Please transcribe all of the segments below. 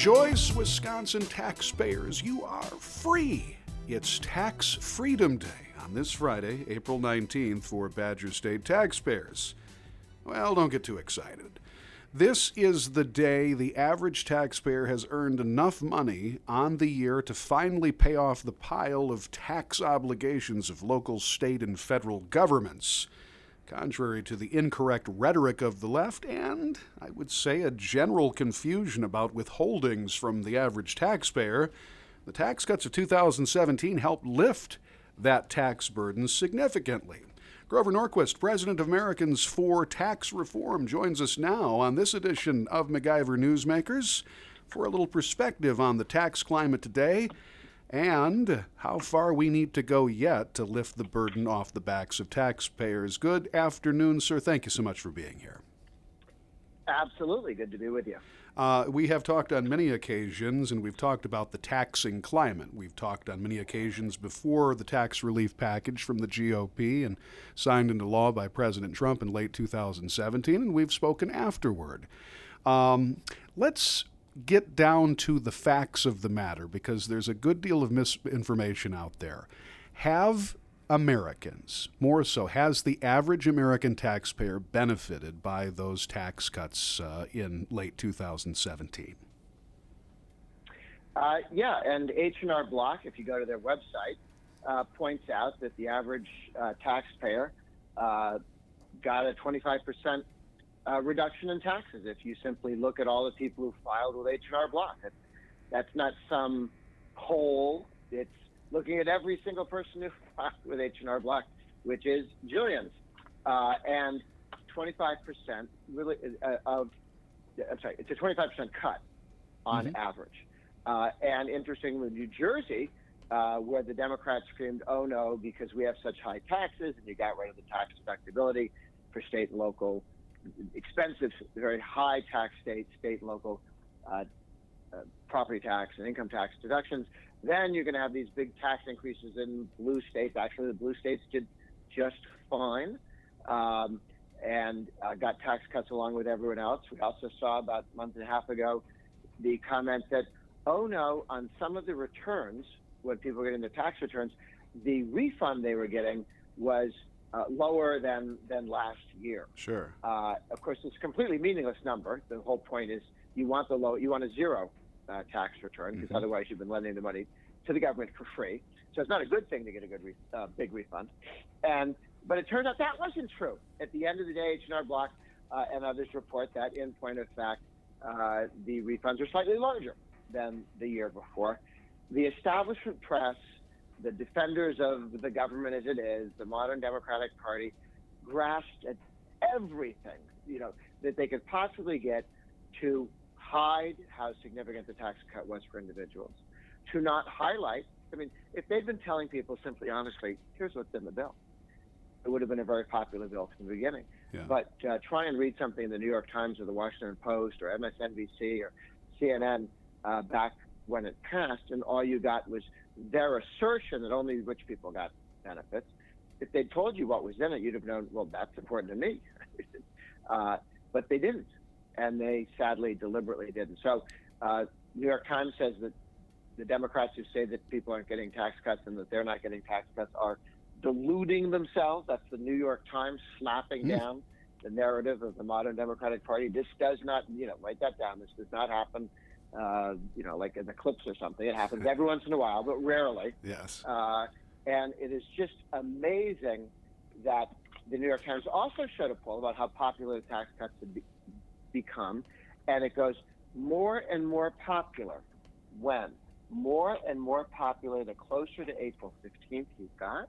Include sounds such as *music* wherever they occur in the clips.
Rejoice, Wisconsin taxpayers, you are free. It's Tax Freedom Day on this Friday, April 19th, for Badger State taxpayers. Well, don't get too excited. This is the day the average taxpayer has earned enough money on the year to finally pay off the pile of tax obligations of local, state, and federal governments. Contrary to the incorrect rhetoric of the left, and I would say a general confusion about withholdings from the average taxpayer, the tax cuts of 2017 helped lift that tax burden significantly. Grover Norquist, president of Americans for Tax Reform, joins us now on this edition of MacIver Newsmakers for a little perspective on the tax climate today and how far we need to go yet to lift the burden off the backs of taxpayers. Good afternoon, sir. Thank you so much for being here. Absolutely. Good to be with you. Uh, we have talked on many occasions, and we've talked about the taxing climate. We've talked on many occasions before the tax relief package from the GOP and signed into law by President Trump in late 2017, and we've spoken afterward. Um, let's get down to the facts of the matter because there's a good deal of misinformation out there. Have Americans, more so, has the average American taxpayer benefited by those tax cuts uh, in late 2017? Uh, yeah, and H&R Block, if you go to their website, uh, points out that the average uh, taxpayer uh, got a 25% uh, reduction in taxes if you simply look at all the people who filed with H&R Block. That's, that's not some poll. It's looking at every single person who *laughs* filed with H&R Block, which is Julian's. Uh, and 25% really uh, of, I'm sorry, it's a 25% cut on mm-hmm. average. Uh, and interestingly, New Jersey, uh, where the Democrats screamed, oh no, because we have such high taxes and you got rid of the tax deductibility for state and local expensive, very high tax state, state and local uh, uh, property tax and income tax deductions. Then you're going to have these big tax increases in blue states. Actually, the blue states did just fine um, and uh, got tax cuts along with everyone else. We also saw about a month and a half ago the comment that, oh no, on some of the returns, when people were getting their tax returns, the refund they were getting was uh, lower than than last year. Sure. Uh, of course, it's a completely meaningless number. The whole point is you want the low, you want a zero uh, tax return because mm-hmm. otherwise you've been lending the money to the government for free. So it's not a good thing to get a good re- uh, big refund. And but it turns out that wasn't true. At the end of the day, H&R Block uh, and others report that in point of fact, uh, the refunds are slightly larger than the year before. The establishment press the defenders of the government as it is, the modern Democratic Party, grasped at everything, you know, that they could possibly get to hide how significant the tax cut was for individuals, to not highlight. I mean, if they'd been telling people simply, honestly, here's what's in the bill, it would have been a very popular bill from the beginning. Yeah. But uh, try and read something in the New York Times or the Washington Post or MSNBC or CNN uh, back when it passed, and all you got was their assertion that only rich people got benefits. If they'd told you what was in it, you'd have known, well, that's important to me. *laughs* uh, but they didn't, and they sadly deliberately didn't. So, uh, New York Times says that the Democrats who say that people aren't getting tax cuts and that they're not getting tax cuts are deluding themselves. That's the New York Times slapping mm. down the narrative of the modern Democratic Party. This does not, you know, write that down. This does not happen uh, you know, like an eclipse or something. It happens every once in a while, but rarely. Yes. Uh, and it is just amazing that the New York Times also showed a poll about how popular the tax cuts have be- become, and it goes more and more popular when more and more popular the closer to April 15th you got,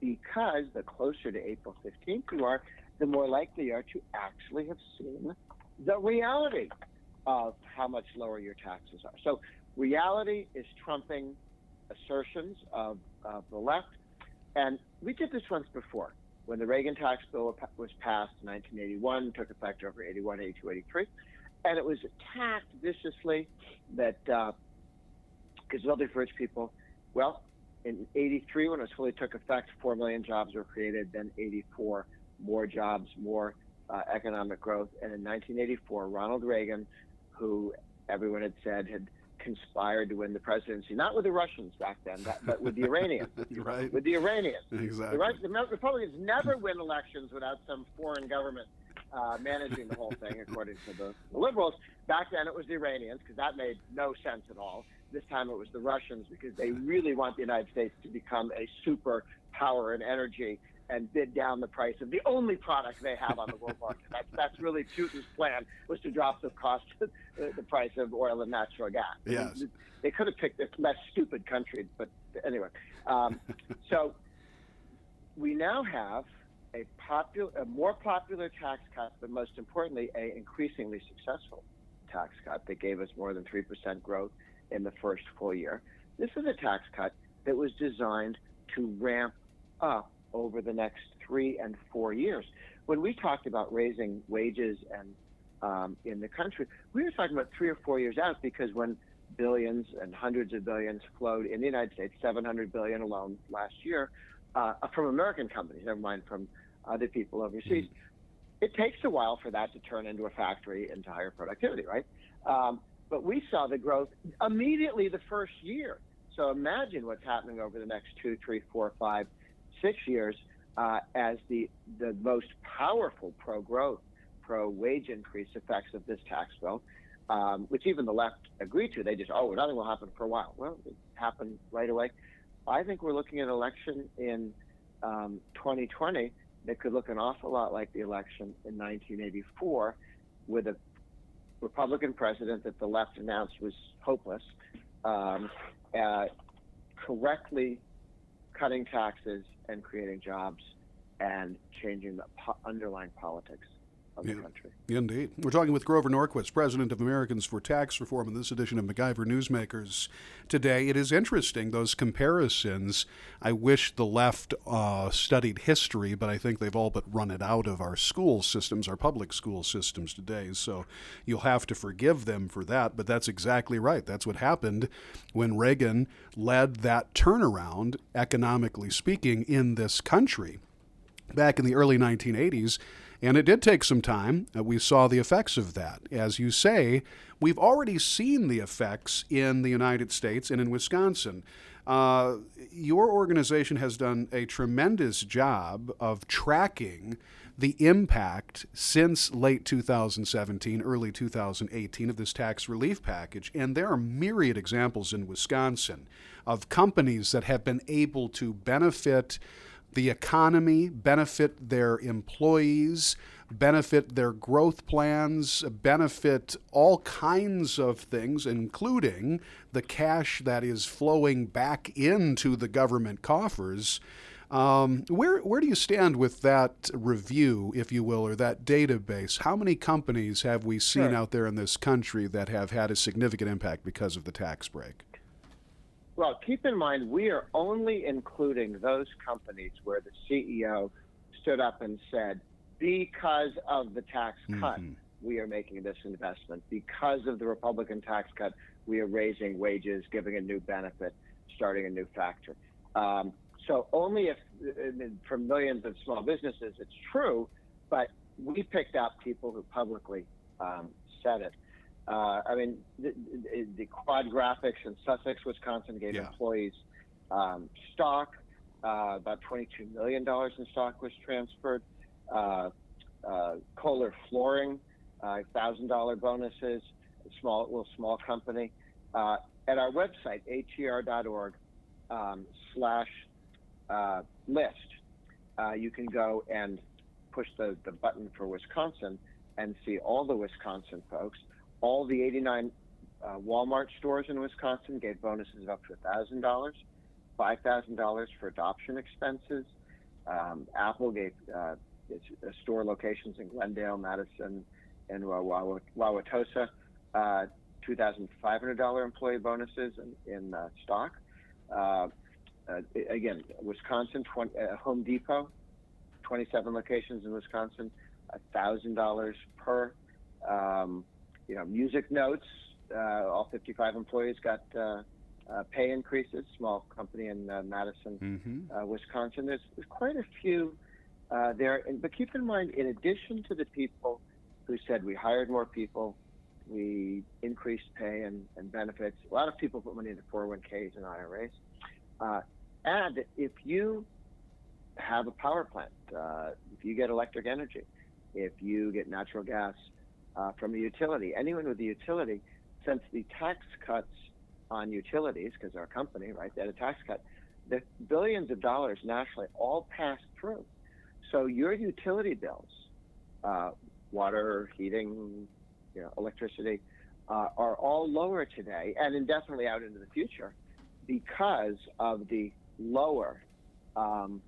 because the closer to April 15th you are, the more likely you are to actually have seen the reality of how much lower your taxes are. So reality is trumping assertions of, of the left. And we did this once before when the Reagan tax bill was passed in 1981, took effect over 81, 82, 83. And it was attacked viciously that because uh, wealthy rich people, well, in 83, when it fully took effect, 4 million jobs were created, then 84, more jobs, more uh, economic growth. And in 1984, Ronald Reagan who everyone had said had conspired to win the presidency, not with the Russians back then, but with the Iranians. *laughs* right. With the Iranians. Exactly. The, the Republicans never win elections without some foreign government uh, managing the whole thing, *laughs* according to the, the liberals. Back then, it was the Iranians because that made no sense at all. This time, it was the Russians because they really want the United States to become a super power in energy and bid down the price of the only product they have on the world market. *laughs* That's that's really Putin's plan was to drop the cost, *laughs* the price of oil and natural gas. Yes. They could have picked a less stupid country, but anyway. Um, *laughs* so we now have a popular, a more popular tax cut, but most importantly, a increasingly successful tax cut that gave us more than three percent growth in the first full year. This is a tax cut that was designed to ramp up over the next three and four years. When we talked about raising wages and um, in the country, we were talking about three or four years out because when billions and hundreds of billions flowed in the United States, 700 billion alone last year, uh, from American companies, never mind from other people overseas. Mm-hmm. It takes a while for that to turn into a factory into higher productivity, right? Um, but we saw the growth immediately the first year. So imagine what's happening over the next two, three, four, five, six years uh, as the the most powerful pro growth, pro wage increase effects of this tax bill, um, which even the left agreed to. They just oh nothing will happen for a while. Well, it happened right away. I think we're looking at an election in um, 2020 that could look an awful lot like the election in 1984, with a Republican president that the left announced was hopeless, um, uh, correctly cutting taxes and creating jobs and changing the po- underlying politics of the country. Indeed. We're talking with Grover Norquist, President of Americans for Tax Reform, in this edition of MacIver Newsmakers today. It is interesting, those comparisons. I wish the left uh, studied history, but I think they've all but run it out of our school systems, our public school systems today. So you'll have to forgive them for that, but that's exactly right. That's what happened when Reagan led that turnaround, economically speaking, in this country. Back in the early 1980s, and it did take some time. Uh, we saw the effects of that. As you say, we've already seen the effects in the United States and in Wisconsin. Uh, your organization has done a tremendous job of tracking the impact since late 2017, early 2018 of this tax relief package. And there are myriad examples in Wisconsin of companies that have been able to benefit the economy, benefit their employees, benefit their growth plans, benefit all kinds of things, including the cash that is flowing back into the government coffers. Um, where where do you stand with that review, if you will, or that database? How many companies have we seen sure. out there in this country that have had a significant impact because of the tax break? Well, keep in mind, we are only including those companies where the CEO stood up and said, because of the tax cut, mm-hmm. we are making this investment. Because of the Republican tax cut, we are raising wages, giving a new benefit, starting a new factory. Um, so only if, for millions of small businesses, it's true, but we picked up people who publicly um, said it. Uh, I mean, the, the, Quad Graphics in Sussex, Wisconsin, gave yeah. employees um, stock. Uh, about $22 million in stock was transferred. Uh, uh Kohler Flooring, $1,000 uh, bonuses. Small, little small company. Uh, at our website, atr.org um, slash list, you can go and push the, the button for Wisconsin and see all the Wisconsin folks all the 89 uh, Walmart stores in Wisconsin gave bonuses of up to $1,000, $5,000 for adoption expenses. Um, Apple gave uh, its, uh, store locations in Glendale, Madison, and Wauwatosa uh, $2,500 employee bonuses in, in uh, stock. Uh, again, Wisconsin, 20, Home Depot, 27 locations in Wisconsin, $1,000 per. Um, you know, Musicnotes. Uh, all 55 employees got uh, uh, pay increases. Small company in uh, Madison, mm-hmm. Uh, Wisconsin. There's, there's, quite a few uh, there. And, but keep in mind, in addition to the people who said we hired more people, We increased pay and, and benefits. A lot of people put money into 401ks and IRAs. Uh, and if you have a power plant, uh, if you get electric energy, if you get natural gas uh, from a utility, anyone with a utility, since the tax cuts on utilities, because our company, right, they had a tax cut, the billions of dollars nationally all passed through. So your utility bills, uh, water, heating, you know, electricity, uh, are all lower today and indefinitely out into the future because of the lower um,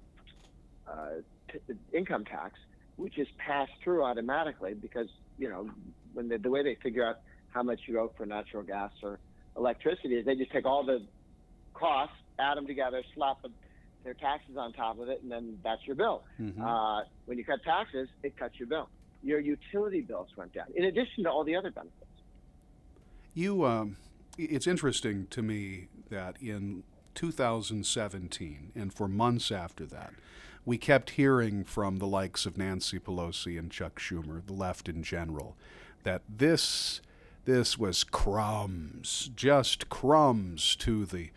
uh, t- income tax, which is passed through automatically because you know when they, the way they figure out how much you owe for natural gas or electricity is they just take all the costs, add them together, slap them, their taxes on top of it, and then that's your bill. Mm-hmm. Uh, when you cut taxes, it cuts your bill. Your utility bills went down, in addition to all the other benefits. You, um, it's interesting to me that in 2017 and for months after that, we kept hearing from the likes of Nancy Pelosi and Chuck Schumer, the left in general, that this this was crumbs, just crumbs to the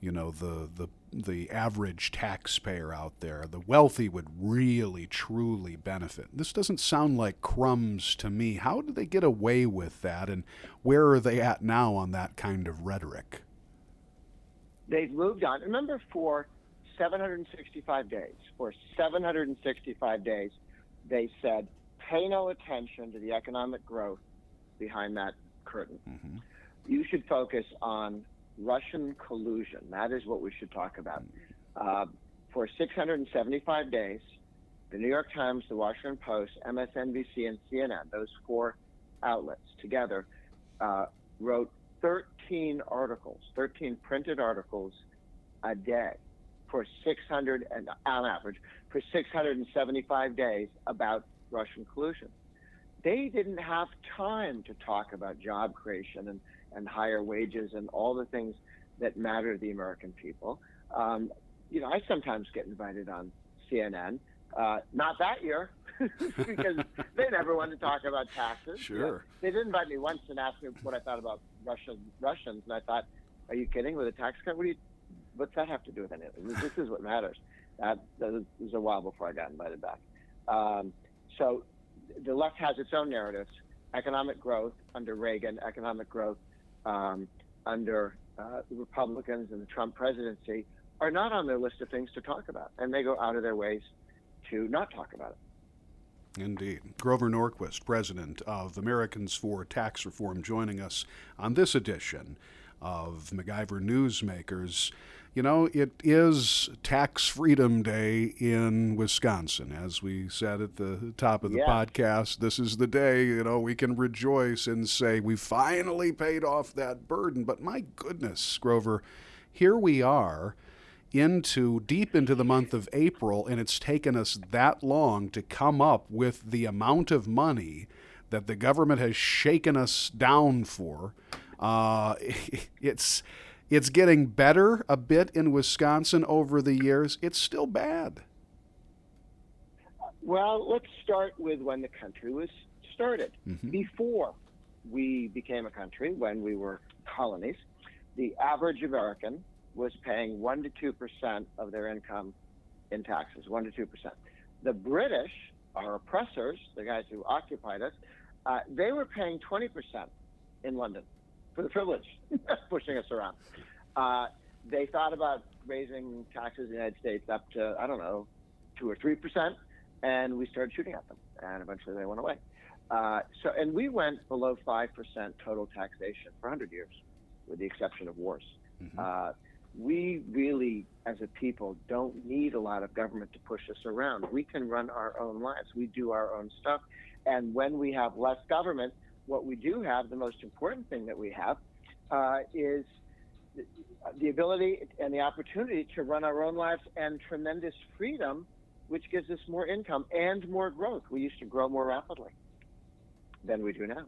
you know the the the average taxpayer out there. The wealthy would really truly benefit. This doesn't sound like crumbs to me. How did they get away with that and where are they at now on that kind of rhetoric? They've moved on. Remember for 765 days, for 765 days, they said, pay no attention to the economic growth behind that curtain. Mm-hmm. You should focus on Russian collusion. That is what we should talk about. Uh, for 675 days, the New York Times, the Washington Post, MSNBC, and CNN, those four outlets together, uh, wrote 13 articles, 13 printed articles a day for 600 and on average for 675 days about Russian collusion. They didn't have time to talk about job creation and and higher wages and all the things that matter to the American people. Um, you know, I sometimes get invited on CNN. Uh, not that year, *laughs* because *laughs* they never wanted to talk about taxes. Sure. They did invite me once and asked me what I thought about Russian Russians, and I thought, "Are you kidding? With a tax cut, what do you? What's that have to do with anything? This is what matters." That, that was a while before I got invited back. Um, so the left has its own narratives: economic growth under Reagan, economic growth um, under uh, the Republicans and the Trump presidency are not on their list of things to talk about, and they go out of their ways to not talk about it. Indeed. Grover Norquist, president of Americans for Tax Reform, joining us on this edition of MacIver Newsmakers you know, it is Tax Freedom Day in Wisconsin. As we said at the top of the yeah. podcast, this is the day, you know, we can rejoice and say we finally paid off that burden. But my goodness, Grover, here we are into deep into the month of April, and it's taken us that long to come up with the amount of money that the government has shaken us down for. Uh, *laughs* it's it's getting better a bit in Wisconsin over the years. It's still bad. Well, let's start with when the country was started. Mm-hmm. Before we became a country, when we were colonies, the average American was paying 1 to 2% of their income in taxes, 1 to 2%. The British, our oppressors, the guys who occupied us, uh, they were paying 20% in London for the privilege, *laughs* pushing us around. Uh, they thought about raising taxes in the United States up to, I don't know, two or three percent, and we started shooting at them, and eventually they went away. Uh, so, and we went below five percent total taxation for 100 years, with the exception of wars. Mm-hmm. Uh, we really, as a people, don't need a lot of government to push us around. We can run our own lives. We do our own stuff. And when we have less government, what we do have, the most important thing that we have, uh, is the ability and the opportunity to run our own lives and tremendous freedom, which gives us more income and more growth. We used to grow more rapidly than we do now.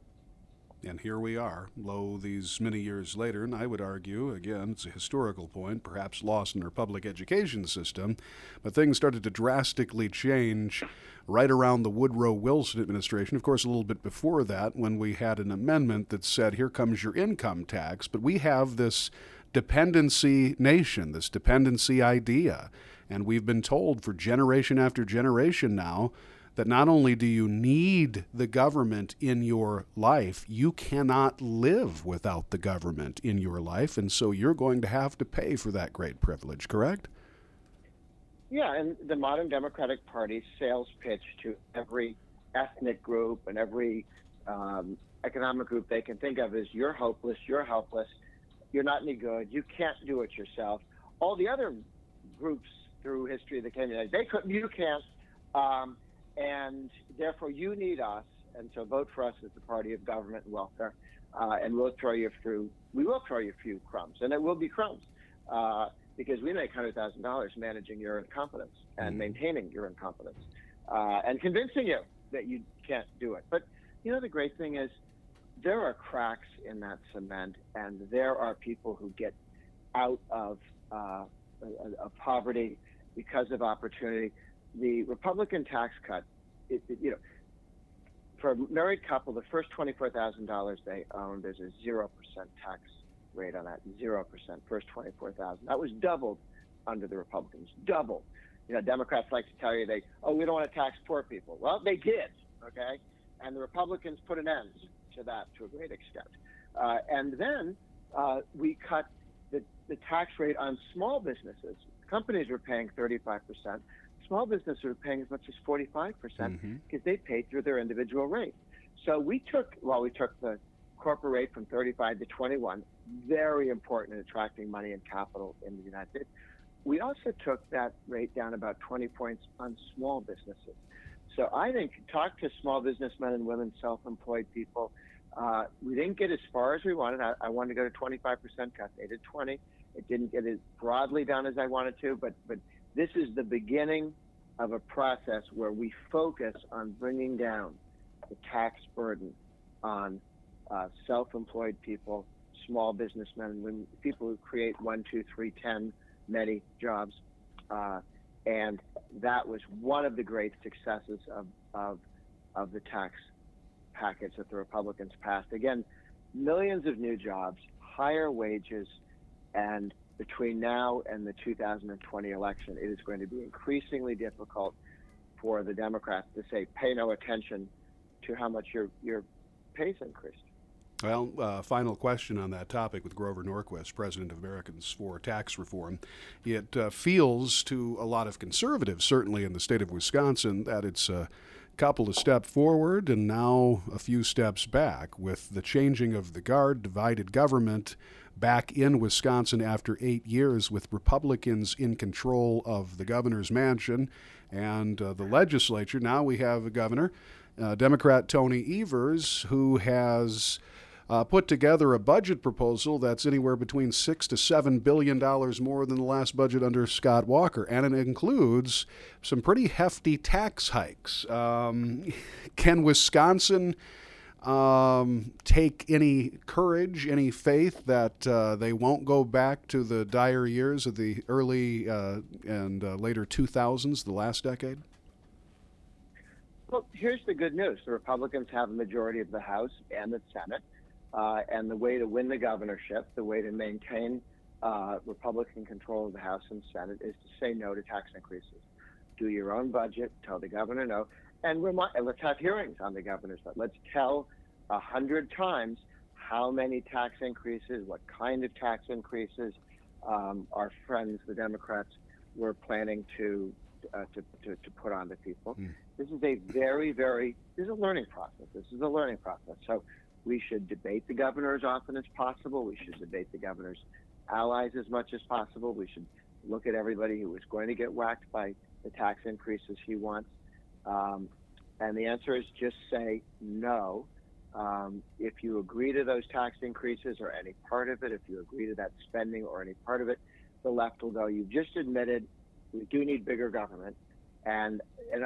And here we are, lo, these many years later, and I would argue, again, it's a historical point, perhaps lost in our public education system, but things started to drastically change right around the Woodrow Wilson administration. Of course, a little bit before that, when we had an amendment that said, here comes your income tax. But we have this dependency nation, this dependency idea. And we've been told for generation after generation now that not only do you need the government in your life, you cannot live without the government in your life. And so you're going to have to pay for that great privilege, correct? Yeah, and the modern Democratic Party sales pitch to every ethnic group and every um, economic group they can think of is you're hopeless, you're helpless, you're not any good, you can't do it yourself. All the other groups through history that came in, they couldn't, you can't. Um, and therefore you need us. And so vote for us as the party of government and welfare, uh, and we'll throw you through. We will throw you a few crumbs, and it will be crumbs uh, because we make hundred thousand dollars managing your incompetence and mm-hmm. maintaining your incompetence uh, and convincing you that you can't do it. But you know the great thing is there are cracks in that cement, and there are people who get out of, uh, of poverty because of opportunity the Republican tax cut, it, it, you know, for a married couple, the first twenty-four thousand dollars they owned, there's a zero percent tax rate on that. Zero percent, first twenty-four thousand. That was doubled under the Republicans. Doubled. You know, Democrats like to tell you they, oh, we don't want to tax poor people. Well, they did, okay, and the Republicans put an end to that to a great extent. Uh, and then uh, we cut the, the tax rate on small businesses. Companies were paying 35 percent small businesses are paying as much as 45% mm-hmm. because they pay through their individual rate. So we took, well, we took the corporate rate from 35 to 21, very important in attracting money and capital in the United States. We also took that rate down about 20 points on small businesses. So I think talk to small businessmen and women, self-employed people. Uh, we didn't get as far as we wanted. I, I wanted to go to 25% cut. They did 20. It didn't get as broadly down as I wanted to, but but this is the beginning of a process where we focus on bringing down the tax burden on uh, self-employed people, small businessmen and people who create one, two, three, ten, many jobs. Uh, and that was one of the great successes of, of, of the tax package that the Republicans passed. Again, millions of new jobs, higher wages, and between now and the 2020 election, it is going to be increasingly difficult for the Democrats to say, pay no attention to how much your, your pay's increased. Well, uh, final question on that topic with Grover Norquist, president of Americans for Tax Reform. It uh, feels to a lot of conservatives, certainly in the state of Wisconsin, that it's a couple of steps forward and now a few steps back with the changing of the guard, divided government, back in Wisconsin after eight years with Republicans in control of the governor's mansion and uh, the legislature. Now we have a governor, uh, Democrat Tony Evers, who has. Uh, put together a budget proposal that's anywhere between six to seven billion dollars more than the last budget under Scott Walker, and it includes some pretty hefty tax hikes. Um, *laughs* can Wisconsin um, take any courage, any faith that uh, they won't go back to the dire years of the early uh, and uh, later 2000s, the last decade? Well, here's the good news the Republicans have a majority of the House and the Senate. Uh, and the way to win the governorship, the way to maintain uh, Republican control of the House and Senate is to say no to tax increases. Do your own budget, tell the governor no, and remind, let's have hearings on the governor's budget. Let's tell a hundred times how many tax increases, what kind of tax increases um, our friends, the Democrats, were planning to uh, to, to, to, put on the people. Mm. This is a very, very, this is a learning process. This is a learning process. So we should debate the governor as often as possible. We should debate the governor's allies as much as possible. We should look at everybody who is going to get whacked by the tax increases he wants. Um, and the answer is just say no um, if you agree to those tax increases or any part of it, if you agree to that spending or any part of it, the left will go, you've just admitted we do need bigger government. And,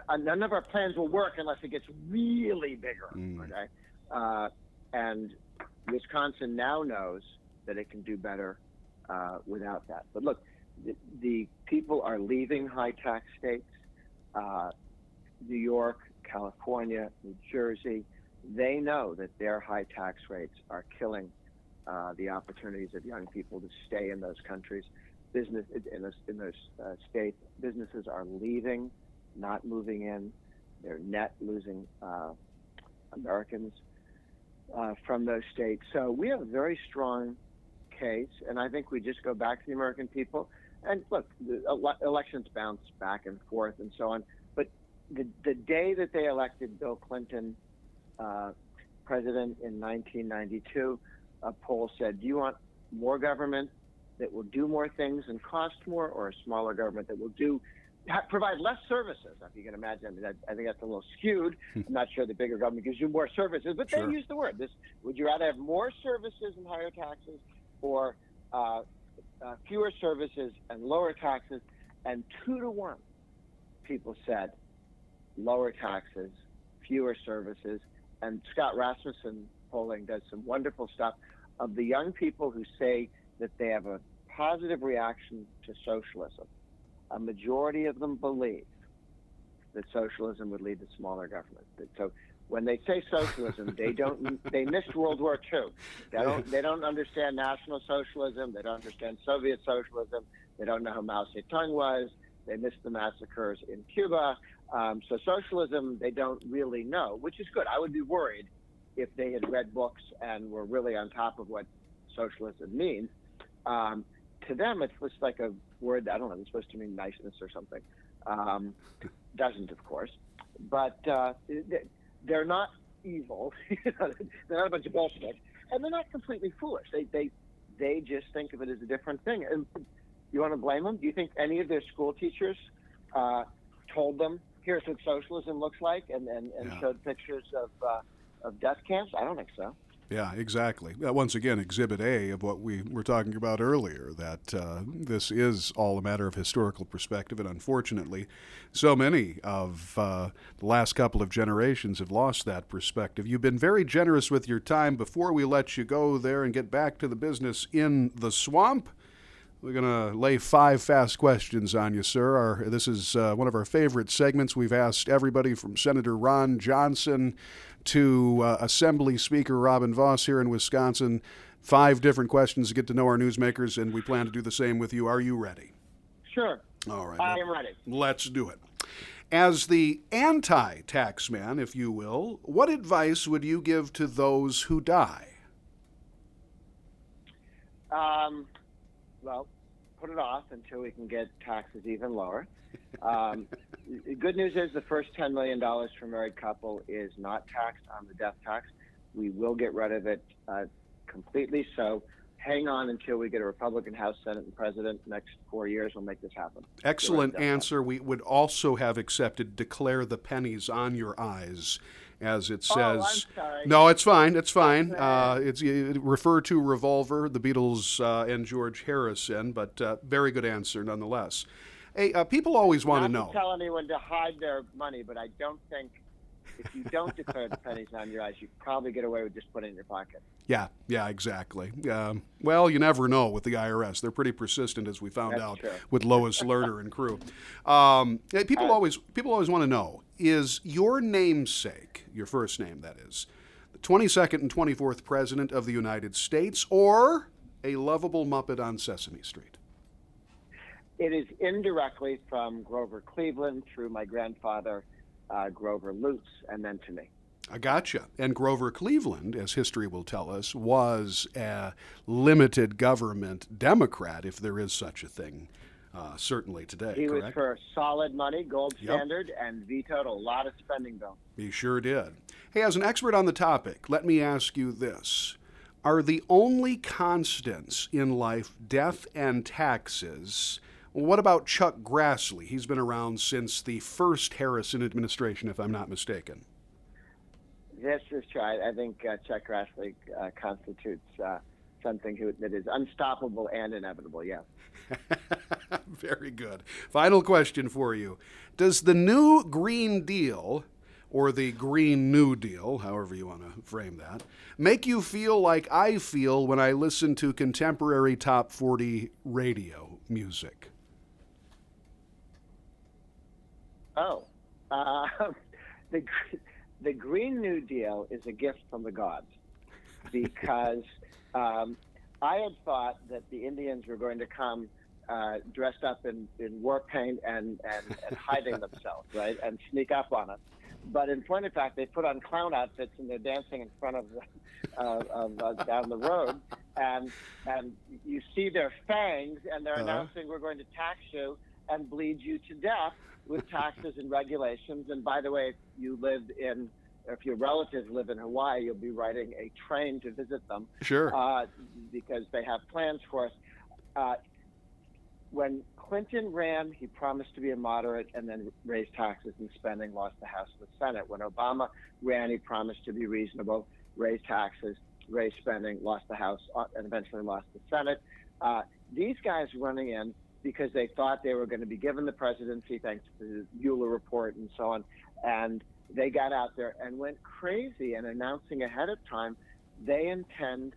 and none of our plans will work unless it gets really bigger. Mm. Okay. Uh, and Wisconsin now knows that it can do better uh, without that. But look, the, the, people are leaving high tax states. Uh, New York, California, New Jersey, they know that their high tax rates are killing uh, the opportunities of young people to stay in those countries. Business in those, in those uh, states, businesses are leaving, not moving in. They're net losing uh, Americans uh, from those states. So we have a very strong case, and I think we just go back to the American people. And look, the ele- elections bounce back and forth and so on. But the, the day that they elected Bill Clinton uh, president in 1992, a poll said, Do you want more government that will do more things and cost more, or a smaller government that will do provide less services. If you can imagine, I, mean, I, I think that's a little skewed. *laughs* I'm not sure the bigger government gives you more services, but sure. they use the word. This would you rather have more services and higher taxes, or uh, uh, fewer services and lower taxes? And two to one, people said lower taxes, fewer services. And Scott Rasmussen polling does some wonderful stuff of the young people who say that they have a positive reaction to socialism a majority of them believe that socialism would lead to smaller government. So when they say socialism, they don't they missed World War II. They don't they don't understand National Socialism. They don't understand Soviet socialism. They don't know who Mao Zedong was. They missed the massacres in Cuba. Um, so socialism, they don't really know, which is good. I would be worried if they had read books and were really on top of what socialism means. Um, to them, it's just like a word. I don't know. It's supposed to mean niceness or something. Um, doesn't, of course, but uh, they're not evil. *laughs* they're not a bunch of Bolsheviks, and they're not completely foolish. They they they just think of it as a different thing. And you want to blame them? Do you think any of their school teachers uh, told them, "Here's what socialism looks like," and and, and yeah. showed pictures of uh, of death camps? I don't think so. Yeah, exactly. Uh, once again, Exhibit A of what we were talking about earlier that uh, this is all a matter of historical perspective, and unfortunately, so many of uh, the last couple of generations have lost that perspective. You've been very generous with your time. Before we let you go there and get back to the business in the swamp, we're going to lay five fast questions on you, sir. Our, this is uh, one of our favorite segments. We've asked everybody from Senator Ron Johnson to uh, Assembly Speaker Robin Vos here in Wisconsin. Five different questions to get to know our newsmakers, and we plan to do the same with you. Are you ready? Sure. All right. I am ready. Let's do it. As the anti tax man, if you will, what advice would you give to those who die? Um, well, put it off until we can get taxes even lower. Um, the good news is the first $10 million for married couple is not taxed on the death tax. We will get rid of it uh, completely. So hang on until we get a Republican House, Senate, and President. Next four years, we'll make this happen. Excellent answer. We would also have accepted declare the pennies on your eyes as it says. Oh, no, it's fine. It's fine. Uh, it's it, refer to Revolver, the Beatles, uh, and George Harrison, but uh, very good answer nonetheless. Hey, uh, people always want to know. tell anyone to hide their money, but I don't think if you don't declare the pennies on your eyes, you probably get away with just putting it in your pocket. Yeah, yeah, exactly. Um, well, you never know with the IRS; they're pretty persistent, as we found That's out true. with Lois Lerner and crew. Um, people uh, always people always want to know: is your namesake, your first name, that is, the 22nd and 24th president of the United States, or a lovable Muppet on Sesame Street? It is indirectly from Grover Cleveland through my grandfather, uh, Grover Lutz, and then to me. I gotcha. And Grover Cleveland, as history will tell us, was a limited government Democrat, if there is such a thing, uh, certainly today. He correct? was for solid money, gold yep. standard, and vetoed a lot of spending bills. He sure did. Hey, as an expert on the topic, let me ask you this. Are the only constants in life death and taxes? What about Chuck Grassley? He's been around since the first Harrison administration, if I'm not mistaken. This is true. I think uh, Chuck Grassley uh, constitutes something that is unstoppable and inevitable, yes. *laughs* Very good. Final question for you Does the new Green Deal or the Green New Deal, however you want to frame that, make you feel like I feel when I listen to contemporary top 40 radio music? Oh, uh, *laughs* the the Green New Deal is a gift from the gods because um, I had thought that the Indians were going to come uh, dressed up in, in war paint and, and, and hiding *laughs* themselves, right, and sneak up on us. But in point of fact, they put on clown outfits and they're dancing in front of, uh, of uh, down the road, and and you see their fangs, and they're uh-huh. announcing we're going to tax you and bleed you to death with taxes and regulations. And by the way, if you live in, if your relatives live in Hawaii, you'll be riding a train to visit them. Sure. Uh, because they have plans for us. Uh, when Clinton ran, he promised to be a moderate and then raise taxes and spending, lost the House and the Senate. When Obama ran, he promised to be reasonable, raise taxes, raise spending, lost the House, uh, and eventually lost the Senate. Uh, these guys running in because they thought they were going to be given the presidency thanks to the Mueller report and so on. And they got out there and went crazy and announcing ahead of time they intend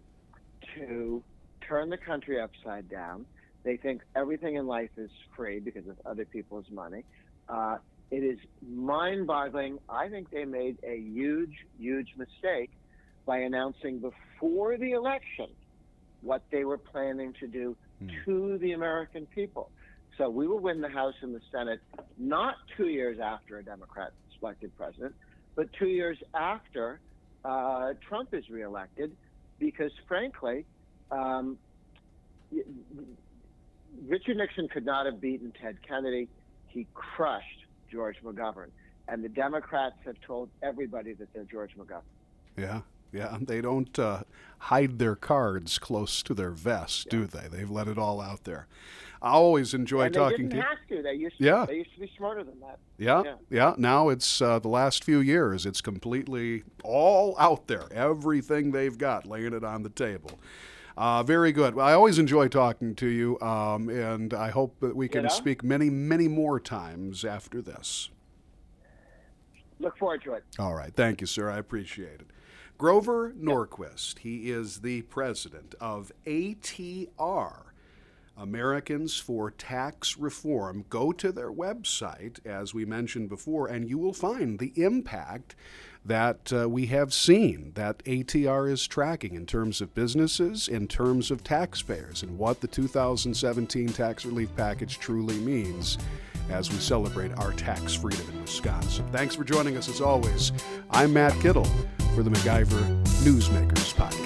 to turn the country upside down. They think everything in life is free because of other people's money. Uh, it is mind boggling. I think they made a huge, huge mistake by announcing before the election what they were planning to do mm. to the American people. So we will win the House and the Senate not two years after a Democrat elected president, but two years after uh, Trump is reelected, because frankly, um, Richard Nixon could not have beaten Ted Kennedy. He crushed George McGovern. And the Democrats have told everybody that they're George McGovern. Yeah. Yeah, they don't uh, hide their cards close to their vest, yeah. do they? They've let it all out there. I always enjoy and talking to you. Have to. They used to, yeah. They used to be smarter than that. Yeah, yeah. yeah. Now it's uh, the last few years. It's completely all out there. Everything they've got, laying it on the table. Uh, very good. I always enjoy talking to you, um, and I hope that we can you know? speak many, many more times after this. Look forward to it. All right. Thank you, sir. I appreciate it. Grover Norquist, he is the president of ATR, Americans for Tax Reform. Go to their website, as we mentioned before, and you will find the impact that uh, we have seen that ATR is tracking in terms of businesses, in terms of taxpayers, and what the 2017 tax relief package truly means as we celebrate our tax freedom in Wisconsin. Thanks for joining us as always. I'm Matt Kittle for the MacIver Newsmakers Podcast.